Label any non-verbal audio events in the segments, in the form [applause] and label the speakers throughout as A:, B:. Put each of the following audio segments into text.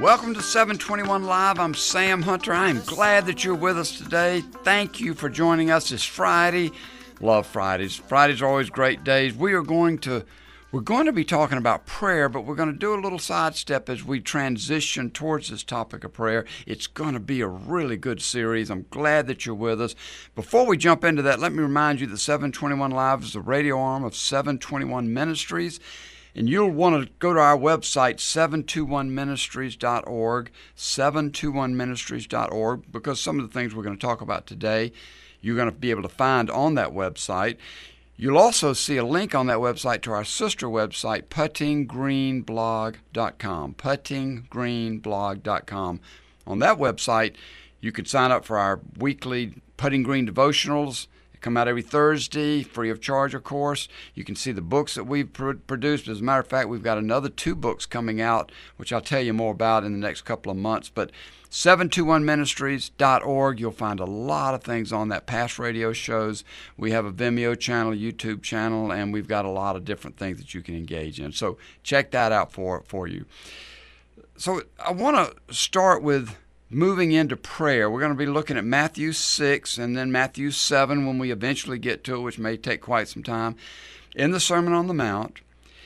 A: Welcome to 721 Live. I'm Sam Hunter. I am glad that you're with us today. Thank you for joining us. It's Friday. Love Fridays. Fridays are always great days. We are going to we're going to be talking about prayer, but we're going to do a little sidestep as we transition towards this topic of prayer. It's going to be a really good series. I'm glad that you're with us. Before we jump into that, let me remind you that 721 Live is the radio arm of 721 Ministries. And you'll want to go to our website, 721ministries.org, 721ministries.org, because some of the things we're going to talk about today, you're going to be able to find on that website. You'll also see a link on that website to our sister website, puttinggreenblog.com, puttinggreenblog.com. On that website, you can sign up for our weekly Putting Green devotionals come out every Thursday, free of charge, of course. You can see the books that we've pr- produced. As a matter of fact, we've got another two books coming out, which I'll tell you more about in the next couple of months. But 721ministries.org, you'll find a lot of things on that, past radio shows. We have a Vimeo channel, YouTube channel, and we've got a lot of different things that you can engage in. So check that out for, for you. So I want to start with moving into prayer, we're going to be looking at Matthew 6 and then Matthew 7 when we eventually get to it, which may take quite some time, in the Sermon on the Mount.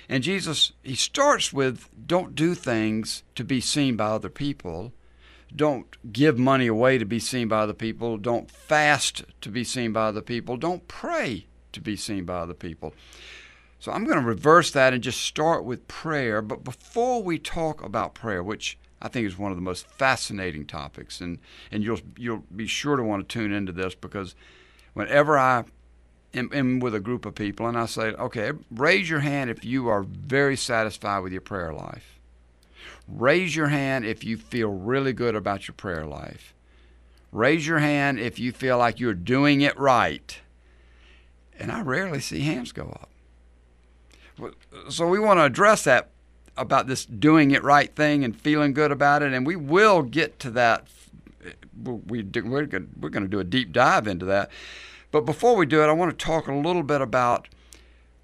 A: And Jesus, he starts with don't do things to be seen by other people. Don't give money away to be seen by other people. Don't fast to be seen by other people. Don't pray to be seen by other people. So I'm going to reverse that and just start with prayer. But before we talk about prayer, which I think is one of the most fascinating topics, and and you'll you'll be sure to want to tune into this because whenever I am, am with a group of people and I say, okay, raise your hand if you are very satisfied with your prayer life. Raise your hand if you feel really good about your prayer life. Raise your hand if you feel like you're doing it right. And I rarely see hands go up. So we want to address that about this doing it right thing and feeling good about it, and we will get to that. We, we're going we're going to do a deep dive into that. But before we do it, I want to talk a little bit about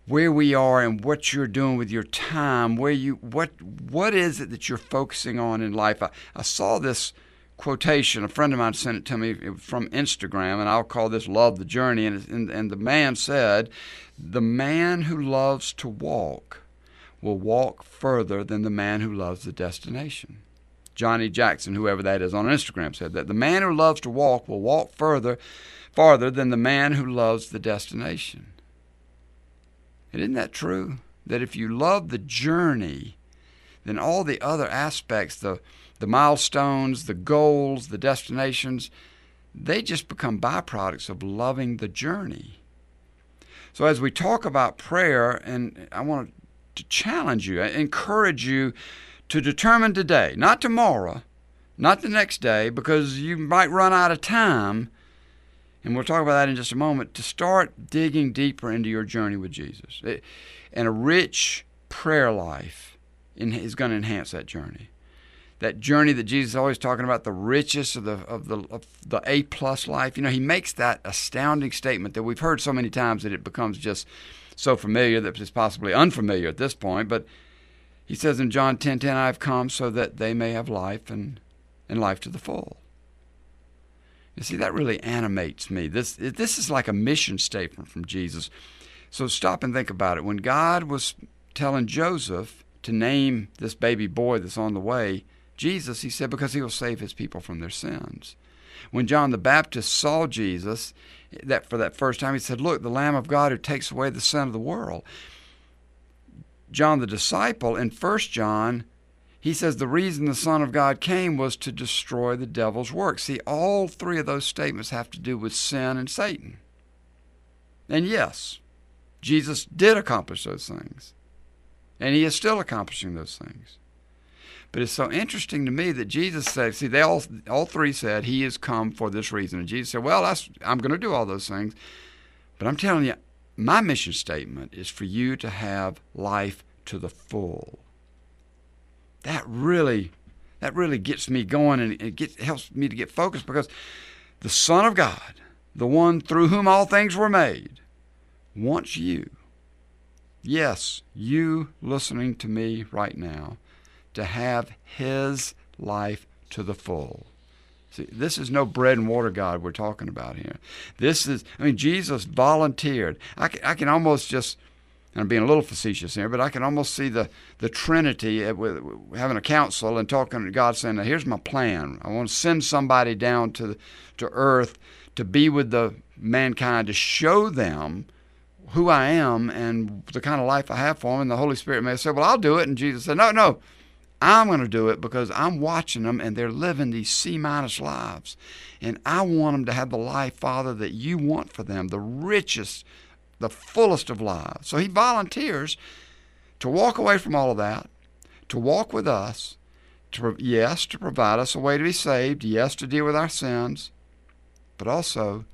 A: where we are and what you're doing with your time. Where you what what is it that you're focusing on in life? I, I saw this quotation. A friend of mine sent it to me from Instagram, and I'll call this "Love the Journey." And, and, and the man said, "The man who loves to walk." Will walk further than the man who loves the destination. Johnny Jackson, whoever that is on Instagram, said that the man who loves to walk will walk further farther than the man who loves the destination. And isn't that true? That if you love the journey, then all the other aspects, the the milestones, the goals, the destinations, they just become byproducts of loving the journey. So as we talk about prayer, and I want to to challenge you, encourage you to determine today, not tomorrow, not the next day, because you might run out of time. And we'll talk about that in just a moment. To start digging deeper into your journey with Jesus. And a rich prayer life is going to enhance that journey. That journey that Jesus is always talking about, the richest of the of the of the A plus life. You know, he makes that astounding statement that we've heard so many times that it becomes just so familiar that it's possibly unfamiliar at this point. But he says in John 10:10, 10, 10, "I have come so that they may have life and and life to the full." You see, that really animates me. This this is like a mission statement from Jesus. So stop and think about it. When God was telling Joseph to name this baby boy that's on the way, Jesus, he said, because he will save his people from their sins. When John the Baptist saw Jesus, that for that first time, he said, Look, the Lamb of God who takes away the sin of the world. John the disciple in First John, he says the reason the Son of God came was to destroy the devil's work. See, all three of those statements have to do with sin and Satan. And yes, Jesus did accomplish those things. And he is still accomplishing those things. But it's so interesting to me that Jesus said, see, they all, all three said, He has come for this reason. And Jesus said, Well, I'm going to do all those things. But I'm telling you, my mission statement is for you to have life to the full. That really, that really gets me going and it gets, helps me to get focused because the Son of God, the one through whom all things were made, wants you. Yes, you listening to me right now to have His life to the full. See, this is no bread and water God we're talking about here. This is, I mean, Jesus volunteered. I can, I can almost just, I'm being a little facetious here, but I can almost see the, the Trinity with, having a council and talking to God saying, now, here's my plan. I want to send somebody down to, to earth to be with the mankind, to show them who I am and the kind of life I have for them. And the Holy Spirit may said, well, I'll do it. And Jesus said, no, no, I'm going to do it because I'm watching them and they're living these C minus lives. And I want them to have the life, Father, that you want for them, the richest, the fullest of lives. So he volunteers to walk away from all of that, to walk with us, to, yes, to provide us a way to be saved, yes, to deal with our sins, but also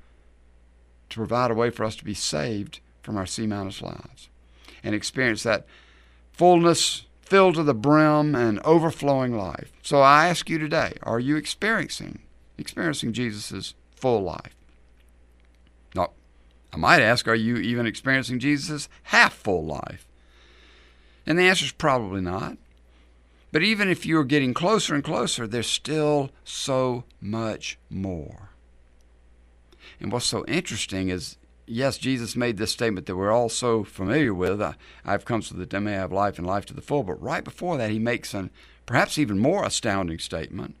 A: to provide a way for us to be saved from our C minus lives and experience that fullness filled to the brim and overflowing life. So I ask you today, are you experiencing experiencing Jesus' full life? No, I might ask, are you even experiencing Jesus' half full life? And the answer is probably not. But even if you're getting closer and closer, there's still so much more. And what's so interesting is yes, Jesus made this statement that we're all so familiar with. I, have come so that they may have life and life to the full. But right before that, he makes an perhaps even more astounding statement.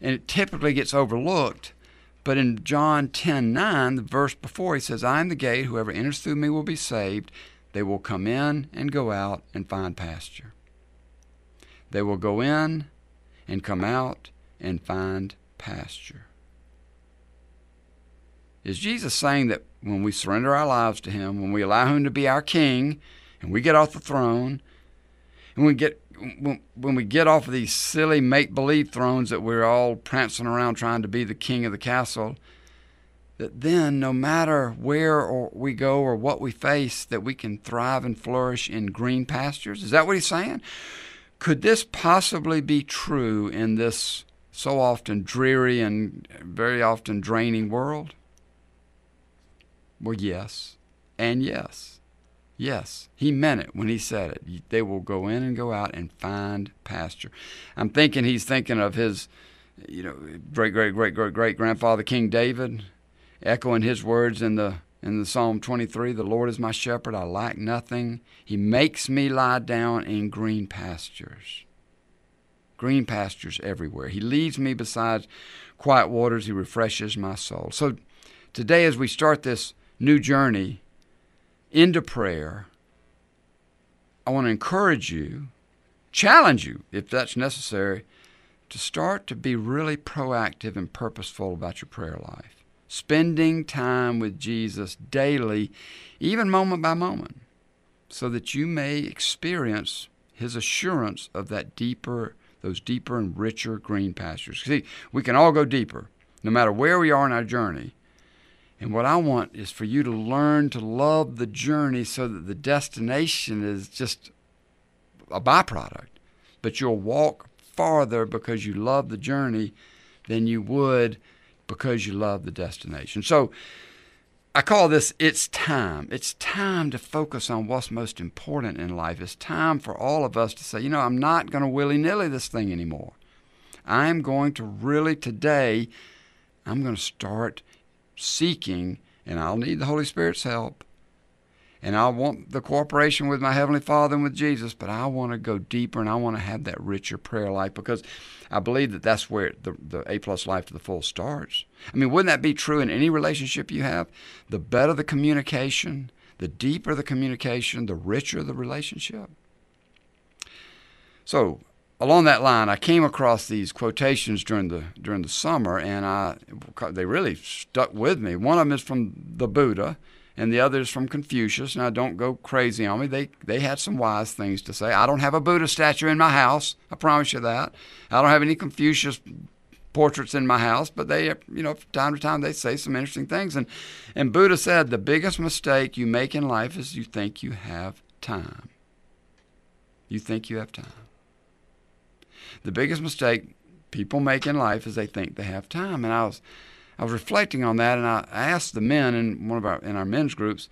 A: And it typically gets overlooked. But in John 10 9, the verse before, he says, I am the gate. Whoever enters through me will be saved. They will come in and go out and find pasture. They will go in and come out and find pasture. Is Jesus saying that when we surrender our lives to Him, when we allow Him to be our King, and we get off the throne, and we get when, we get off of these silly make believe thrones that we're all prancing around trying to be the king of the castle, that then no matter where or we go or what we face, that we can thrive and flourish in green pastures? Is that what he's saying? Could this possibly be true in this so often dreary and very often draining world? Well, yes, and yes. Yes, he meant it when he said it. They will go in and go out and find pasture. I'm thinking he's thinking of his, you know, great great great great great grandfather King David, echoing his words in the in the Psalm 23. The Lord is my shepherd; I lack nothing. He makes me lie down in green pastures. Green pastures everywhere. He leads me beside quiet waters. He refreshes my soul. So today, as we start this new journey into prayer, I want to encourage you, challenge you, if that's necessary, to start to be really proactive and purposeful about your prayer life. Spending time with Jesus daily, even moment by moment, so that you may experience his assurance of that deeper, those deeper and richer green pastures. See, we can all go deeper, no matter where we are in our journey. And what I want is for you to learn to love the journey so that the destination is just a byproduct. But you'll walk farther because you love the journey than you would because you love the destination. So I call this it's time. It's time to focus on what's most important in life. It's time for all of us to say, you know, I'm not going to willy nilly this thing anymore. I'm going to really today, I'm going to start seeking, and I'll need the Holy Spirit's help. And I want the cooperation with my Heavenly Father and with Jesus, but I want to go deeper and I want to have that richer prayer life because I believe that that's where the, the A plus life to the full starts. I mean, wouldn't that be true in any relationship you have? The better the communication, the deeper the communication, the richer the relationship. So along that line, I came across these quotations during the during the summer, and I they really stuck with me. One of them is from the Buddha, and the other is from Confucius. Now, don't go crazy on me. They they had some wise things to say. I don't have a Buddha statue in my house. I promise you that. I don't have any Confucius portraits in my house, but they, you know, from time to time they say some interesting things. And and Buddha said the biggest mistake you make in life is you think you have time. You think you have time. The biggest mistake people make in life is they think they have time. And I was I was reflecting on that, and I asked the men in one of our in our men's groups,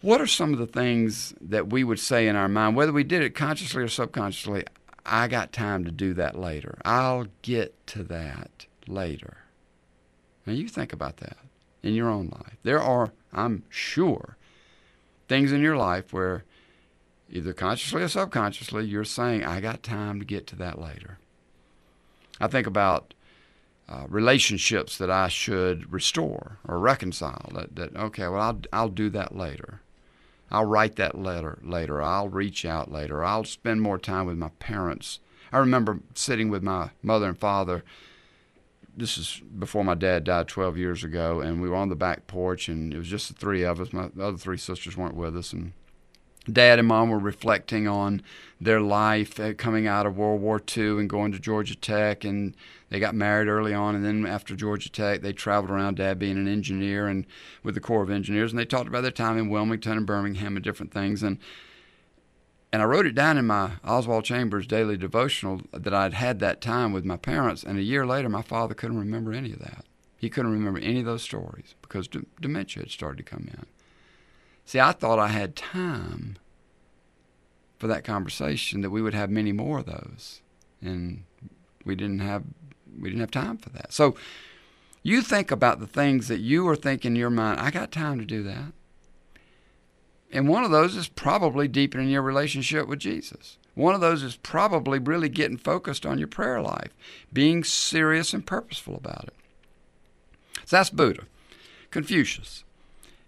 A: what are some of the things that we would say in our mind, whether we did it consciously or subconsciously? I got time to do that later. I'll get to that later. Now you think about that in your own life. There are, I'm sure, things in your life where either consciously or subconsciously you're saying, I got time to get to that later. I think about uh, relationships that I should restore or reconcile. That, that okay, well I'll I'll do that later. I'll write that letter later. I'll reach out later. I'll spend more time with my parents. I remember sitting with my mother and father. This is before my dad died 12 years ago, and we were on the back porch, and it was just the three of us. My other three sisters weren't with us, and dad and mom were reflecting on their life uh, coming out of World War II and going to Georgia Tech, and they got married early on. And then after Georgia Tech, they traveled around. Dad being an engineer and with the Corps of Engineers, and they talked about their time in Wilmington and Birmingham and different things. And and I wrote it down in my Oswald Chambers daily devotional that I'd had that time with my parents. And a year later, my father couldn't remember any of that. He couldn't remember any of those stories because d- dementia had started to come in. See, I thought I had time for that conversation that we would have many more of those, and we didn't have we didn't have time for that. So you think about the things that you are thinking in your mind. I got time to do that. And one of those is probably deepening your relationship with Jesus. One of those is probably really getting focused on your prayer life, being serious and purposeful about it. So that's Buddha. Confucius.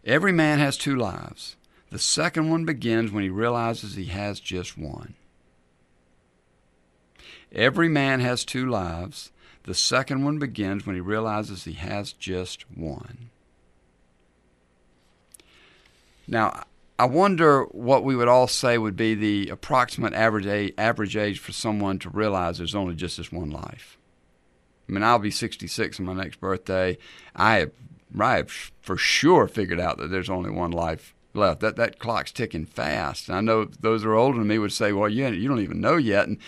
A: Every man has two lives. The second one begins when he realizes he has just one. Every man has two lives. The second one begins when he realizes he has just one. Now, I wonder what we would all say would be the approximate average age, average age for someone to realize there's only just this one life. I mean, I'll be 66 on my next birthday. I have I've for sure figured out that there's only one life left. That that clock's ticking fast. And I know those that are older than me would say, "Well, you you don't even know yet." And,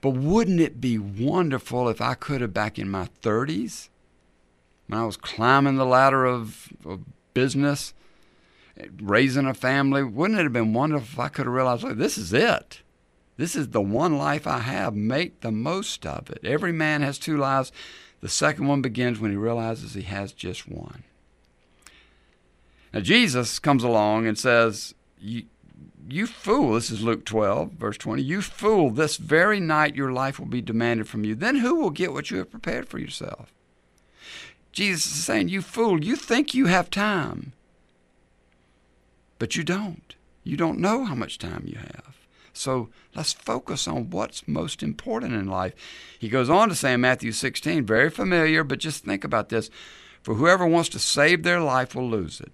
A: but wouldn't it be wonderful if I could have back in my 30s, when I was climbing the ladder of, of business, raising a family? Wouldn't it have been wonderful if I could have realized, this is it. This is the one life I have. Make the most of it. Every man has two lives. The second one begins when he realizes he has just one. Now, Jesus comes along and says, you, you fool, this is Luke 12, verse 20, you fool, this very night your life will be demanded from you. Then who will get what you have prepared for yourself? Jesus is saying, You fool, you think you have time, but you don't. You don't know how much time you have. So let's focus on what's most important in life. He goes on to say in Matthew 16, very familiar, but just think about this. For whoever wants to save their life will lose it.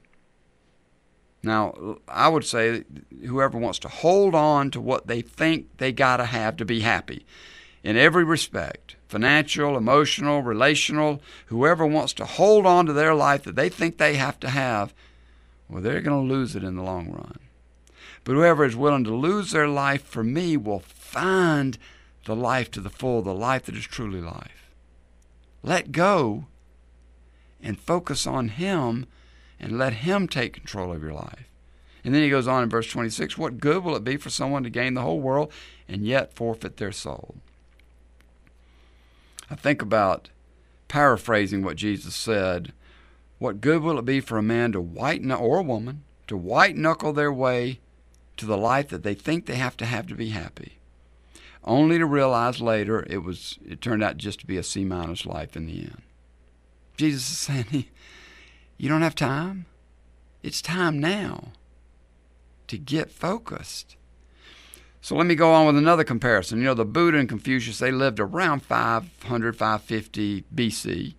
A: Now, I would say whoever wants to hold on to what they think they got to have to be happy in every respect financial, emotional, relational whoever wants to hold on to their life that they think they have to have well, they're going to lose it in the long run. But whoever is willing to lose their life for me will find the life to the full, the life that is truly life. Let go and focus on Him and let Him take control of your life. And then he goes on in verse 26 What good will it be for someone to gain the whole world and yet forfeit their soul? I think about paraphrasing what Jesus said. What good will it be for a man to whiten or a woman to white knuckle their way to the life that they think they have to have to be happy, only to realize later it was it turned out just to be a C minus life in the end. Jesus is [laughs] saying, You don't have time? It's time now to get focused. So let me go on with another comparison. You know, the Buddha and Confucius, they lived around 500, 550 BC.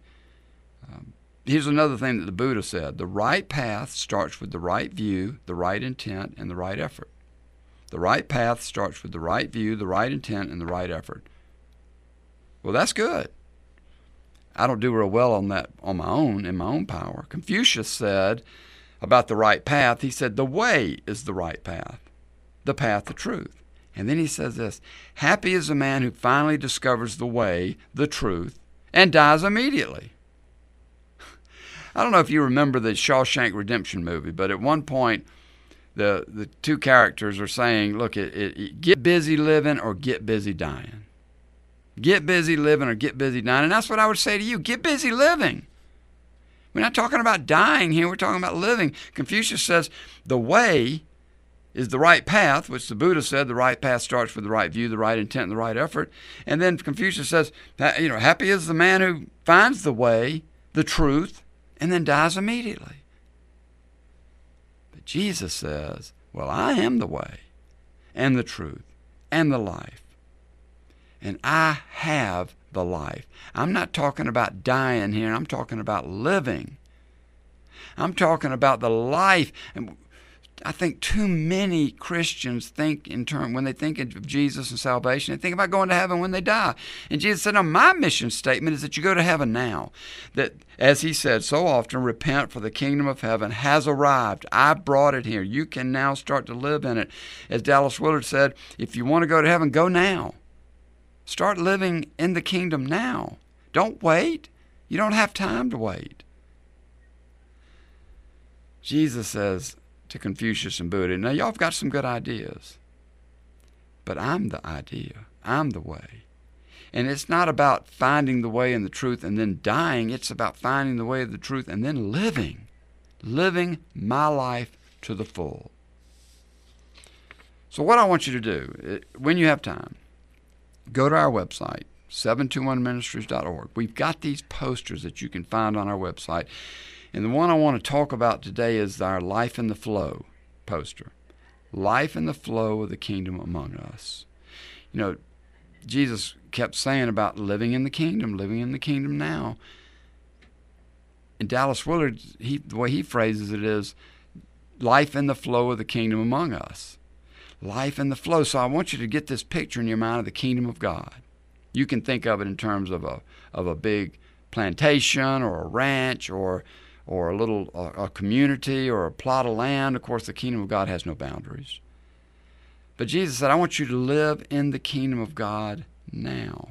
A: Here's another thing that the Buddha said the right path starts with the right view, the right intent, and the right effort. The right path starts with the right view, the right intent, and the right effort. Well, that's good. I don't do real well on that on my own, in my own power. Confucius said about the right path, he said, the way is the right path, the path of truth. And then he says this Happy is the man who finally discovers the way, the truth, and dies immediately. I don't know if you remember the Shawshank Redemption movie, but at one point, the the two characters are saying, look, it, it, get busy living or get busy dying. Get busy living or get busy dying. And that's what I would say to you. Get busy living. We're not talking about dying here, we're talking about living. Confucius says the way is the right path, which the Buddha said the right path starts with the right view, the right intent, and the right effort. And then Confucius says, you know, happy is the man who finds the way, the truth, and then dies immediately. But Jesus says, well, I am the way and the truth and the life. And I have the life. I'm not talking about dying here. I'm talking about living. I'm talking about the life. And I think too many Christians think in term when they think of Jesus and salvation, they think about going to heaven when they die. And Jesus said, "No, my mission statement is that you go to heaven now. That, as He said so often, repent for the kingdom of heaven has arrived. I brought it here. You can now start to live in it." As Dallas Willard said, "If you want to go to heaven, go now. Start living in the kingdom now. Don't wait. You don't have time to wait." Jesus says, to Confucius and Buddha. Now, y'all have got some good ideas, but I'm the idea, I'm the way. And it's not about finding the way and the truth and then dying, it's about finding the way of the truth and then living, living my life to the full. So, what I want you to do, uh, when you have time, go to our website, 721ministries.org. We've got these posters that you can find on our website. And the one I want to talk about today is our Life in the Flow poster. Life in the flow of the kingdom among us. You know, Jesus kept saying about living in the kingdom, living in the kingdom now. And Dallas Willard, he, the way he phrases it is life in the flow of the kingdom among us. Life in the flow. So I want you to get this picture in your mind of the kingdom of God. You can think of it in terms of a of a big plantation or a ranch or or a little a community or a plot of land. Of course, the kingdom of God has no boundaries. But Jesus said, I want you to live in the kingdom of God now.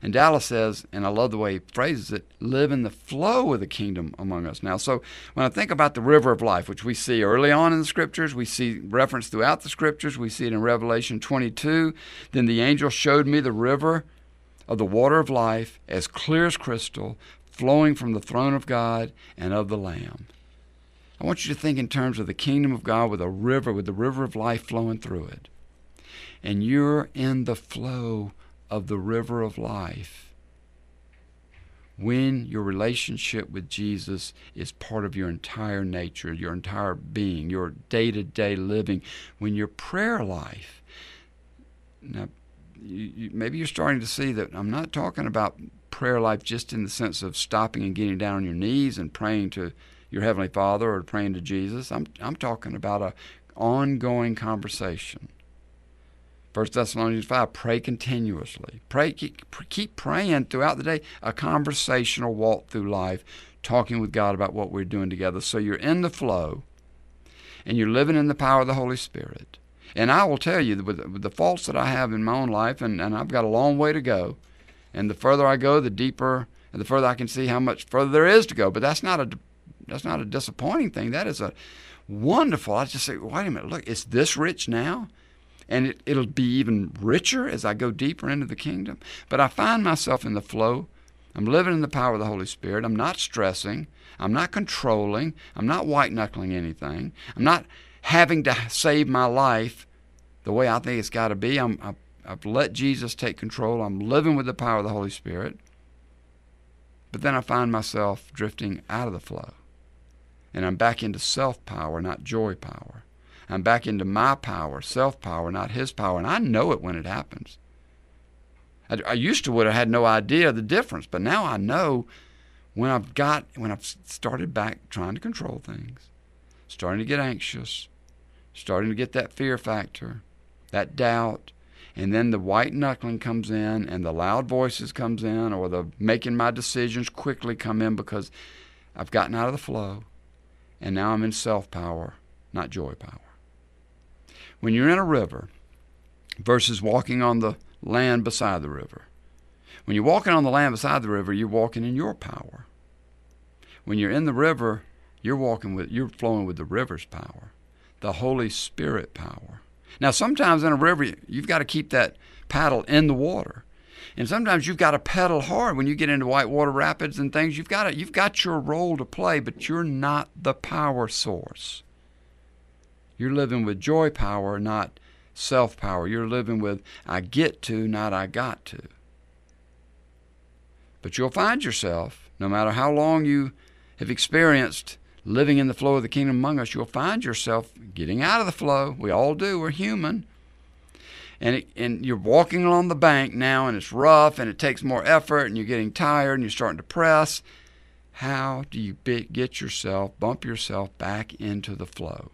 A: And Dallas says, and I love the way he phrases it, live in the flow of the kingdom among us now. So when I think about the river of life, which we see early on in the scriptures, we see reference throughout the scriptures, we see it in Revelation 22. Then the angel showed me the river of the water of life, as clear as crystal, flowing from the throne of God and of the Lamb. I want you to think in terms of the kingdom of God with a river, with the river of life flowing through it. And you're in the flow of the river of life. When your relationship with Jesus is part of your entire nature, your entire being, your day to day living, when your prayer life, now you, you, maybe you're starting to see that I'm not talking about prayer life just in the sense of stopping and getting down on your knees and praying to your heavenly Father or praying to Jesus. I'm I'm talking about a ongoing conversation. First Thessalonians five: Pray continuously. Pray, keep, keep praying throughout the day. A conversational walk through life, talking with God about what we're doing together. So you're in the flow, and you're living in the power of the Holy Spirit. And I will tell you, with, the faults that I have in my own life, and, and I've got a long way to go, and the further I go, the deeper and the further I can see how much further there is to go. But that's not a that's not a disappointing thing. That is a wonderful. I just say, wait a minute, look, it's this rich now, and it, it'll be even richer as I go deeper into the kingdom. But I find myself in the flow. I'm living in the power of the Holy Spirit. I'm not stressing. I'm not controlling. I'm not white knuckling anything. I'm not having to save my life the way I think it's got to be. I'm, I'm I've let Jesus take control. I'm living with the power of the Holy Spirit. But then I find myself drifting out of the flow. And I'm back into self power, not joy power. I'm back into my power, self power, not his power. And I know it when it happens. I, I used to would have had no idea of the difference, but now I know when I've got when I've started back trying to control things, starting to get anxious, starting to get that fear factor, that doubt, and then the white knuckling comes in and the loud voices comes in or the making my decisions quickly come in because I've gotten out of the flow and now I'm in self power, not joy power. When you're in a river versus walking on the land beside the river, when you're walking on the land beside the river, you're walking in your power. When you're in the river, you're walking with you're flowing with the river's power. the Holy Spirit power. Now, sometimes in a river, you've got to keep that paddle in the water. And sometimes you've got to pedal hard when you get into whitewater rapids and things. You've got to, you've got your role to play, but you're not the power source. You're living with joy power, not self power. You're living with I get to, not I got to. But you'll find yourself, no matter how long you have experienced living in the flow of the kingdom among us, you'll find yourself getting out of the flow. We all do, we're human. And it, and you're walking along the bank now and it's rough and it takes more effort and you're getting tired and you're starting to press. How do you get yourself bump yourself back into the flow?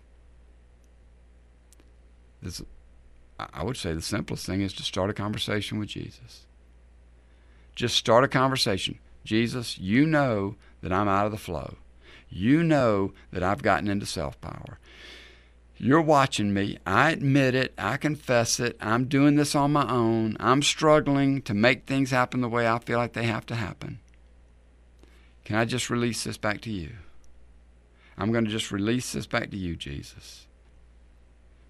A: This, i would say the simplest thing is to start a conversation with jesus. Just start a conversation. Jesus you know that i'm out of the flow you know that i've gotten into self-power you're watching me. I admit it. I confess it. I'm doing this on my own. I'm struggling to make things happen the way I feel like they have to happen. Can I just release this back to you? I'm going to just release this back to you, Jesus.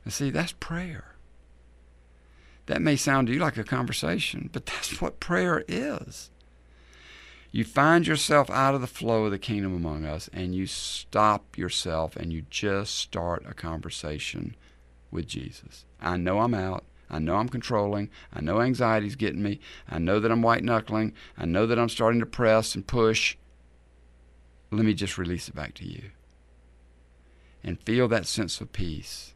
A: And see, that's prayer. That may sound to you like a conversation, but [laughs] that's what prayer is. You find yourself out of the flow of the kingdom among us, and you stop yourself and you just start a conversation with Jesus. I know I'm out. I know I'm controlling. I know anxiety's getting me. I know that I'm white knuckling. I know that I'm starting to press and push. Let me just release it back to you. And feel that sense of peace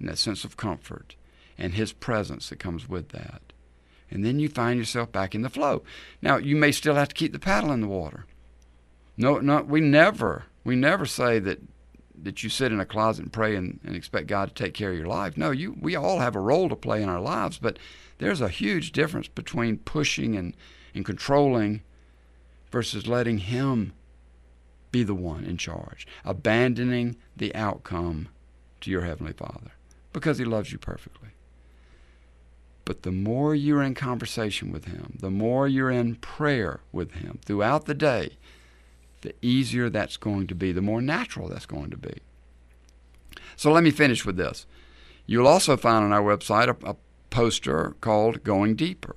A: and that sense of comfort and His presence that comes with that and then you find yourself back in the flow. Now, you may still have to keep the paddle in the water. No, no, we never, we never say that that you sit in a closet and pray and, and expect God to take care of your life. No, you, we all have a role to play in our lives, but there's a huge difference between pushing and, and controlling versus letting Him be the one in charge, abandoning the outcome to your Heavenly Father because He loves you perfectly. But the more you're in conversation with Him, the more you're in prayer with Him throughout the day, the easier that's going to be, the more natural that's going to be. So let me finish with this. You'll also find on our website a, a poster called Going Deeper.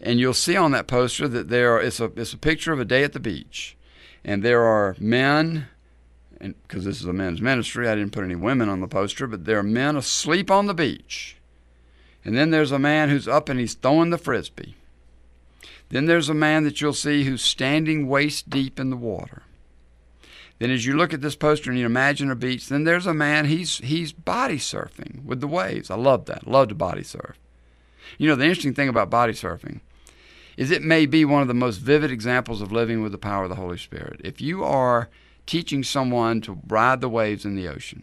A: And you'll see on that poster that there is a, it's a picture of a day at the beach. And there are men, because this is a men's ministry, I didn't put any women on the poster, but there are men asleep on the beach and then there's a man who's up and he's throwing the frisbee. Then there's a man that you'll see who's standing waist deep in the water. Then as you look at this poster and you imagine a beach, then there's a man, he's he's body surfing with the waves. I love that. Love to body surf. You know, the interesting thing about body surfing is it may be one of the most vivid examples of living with the power of the Holy Spirit. If you are teaching someone to ride the waves in the ocean,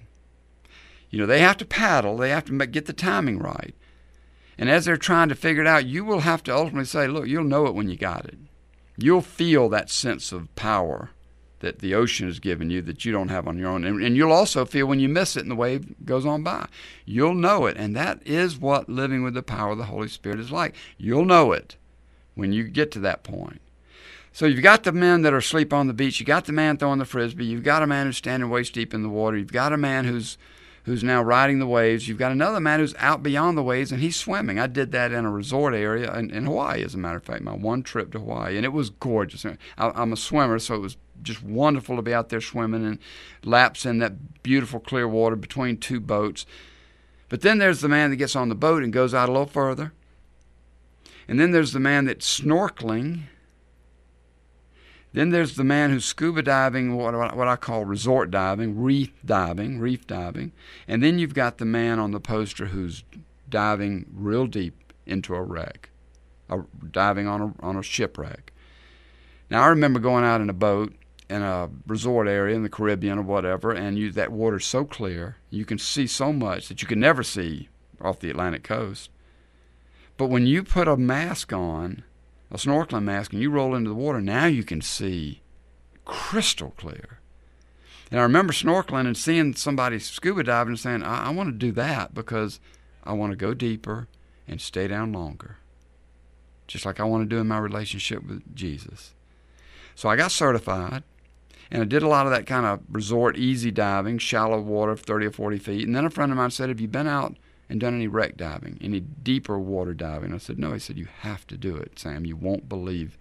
A: you know, they have to paddle, they have to get the timing right. And as they're trying to figure it out, you will have to ultimately say, look, you'll know it when you got it. You'll feel that sense of power that the ocean has given you that you don't have on your own. And, and, you'll also feel when you miss it and the wave goes on by. You'll know it. And that is what living with the power of the Holy Spirit is like. You'll know it when you get to that point. So you've got the men that are asleep on the beach. You've got the man throwing the frisbee. You've got a man who's standing waist deep in the water. You've got a man who's who's now riding the waves. You've got another man who's out beyond the waves and he's swimming. I did that in a resort area in, in Hawaii, as a matter of fact, my one trip to Hawaii, and it was gorgeous. I, I'm a swimmer, so it was just wonderful to be out there swimming and laps in that beautiful clear water between two boats. But then there's the man that gets on the boat and goes out a little further. And then there's the man that's snorkeling then there's the man who's scuba diving, what, what I call resort diving, reef diving, reef diving. And then you've got the man on the poster who's diving real deep into a wreck, a, diving on a, on a shipwreck. Now, I remember going out in a boat in a resort area in the Caribbean or whatever, and you, that water's so clear, you can see so much that you can never see off the Atlantic coast. But when you put a mask on a snorkeling mask and you roll into the water, now you can see crystal clear. And I remember snorkeling and seeing somebody scuba diving and saying, I, I want to do that because I want to go deeper and stay down longer. Just like I want to do in my relationship with Jesus. So I got certified And I did a lot of that kind of resort easy diving, shallow water, 30 or 40 feet. And then a friend of mine said, Have you been out and done any wreck diving, any deeper water diving? I said, No. He said, You have to do it, Sam. You won't believe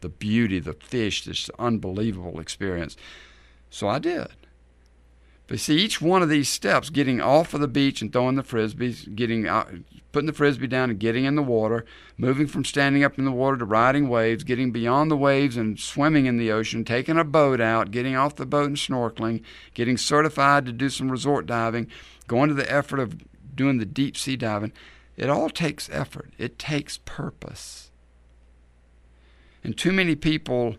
A: the beauty, the fish, this unbelievable experience. So I did. But see, each one of these steps, getting off of the beach and throwing the frisbees, getting out, putting the frisbee down and getting in the water, moving from standing up in the water to riding waves, getting beyond the waves and swimming in the ocean, taking a boat out, getting off the boat and snorkeling, getting certified to do some resort diving, going to the effort of doing the deep sea diving. It all takes effort. It takes purpose. And too many people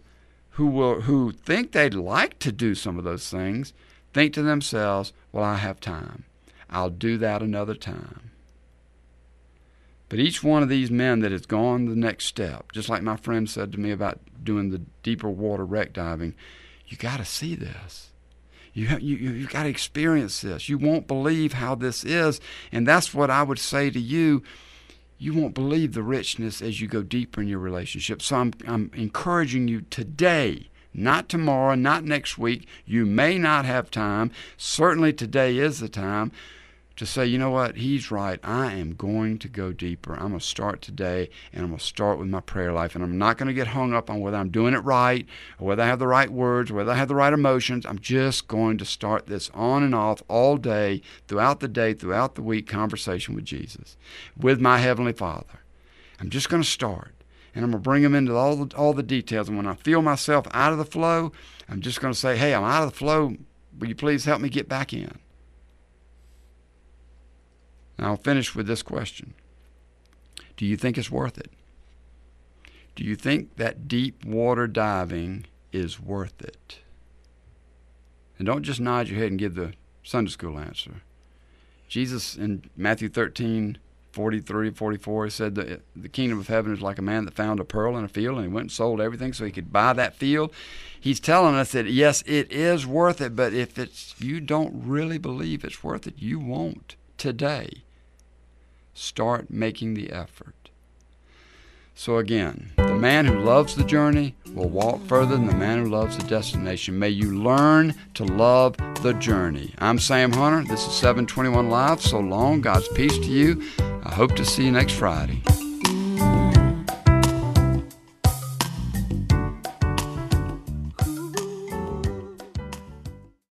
A: who will who think they'd like to do some of those things think to themselves, well, I have time. I'll do that another time. But each one of these men that has gone the next step, just like my friend said to me about doing the deeper water wreck diving, you got to see this. You you you got to experience this. You won't believe how this is, and that's what I would say to you. You won't believe the richness as you go deeper in your relationship. So I'm I'm encouraging you today not tomorrow, not next week. You may not have time. Certainly today is the time to say, you know what, he's right. I am going to go deeper. I'm going to start today and I'm going to start with my prayer life. And I'm not going to get hung up on whether I'm doing it right or whether I have the right words, or whether I have the right emotions. I'm just going to start this on and off all day, throughout the day, throughout the week conversation with Jesus, with my Heavenly Father. I'm just going to start and I'm going to bring them into all the, all the details. And when I feel myself out of the flow, I'm just going to say, hey, I'm out of the flow. Will you please help me get back in? And I'll finish with this question Do you think it's worth it? Do you think that deep water diving is worth it? And don't just nod your head and give the Sunday school answer. Jesus in Matthew 13 43, 44, said that the kingdom of heaven is like a man that found a pearl in a field and he went and sold everything so he could buy that field. He's telling us that yes, it is worth it, but if it's you don't really believe it's worth it, you won't today. Start making the effort. So again, the man who loves the journey will walk further than the man who loves the destination. May you learn to love the journey. I'm Sam Hunter. This is 721 Live. So long. God's peace to you. I hope to see you next Friday.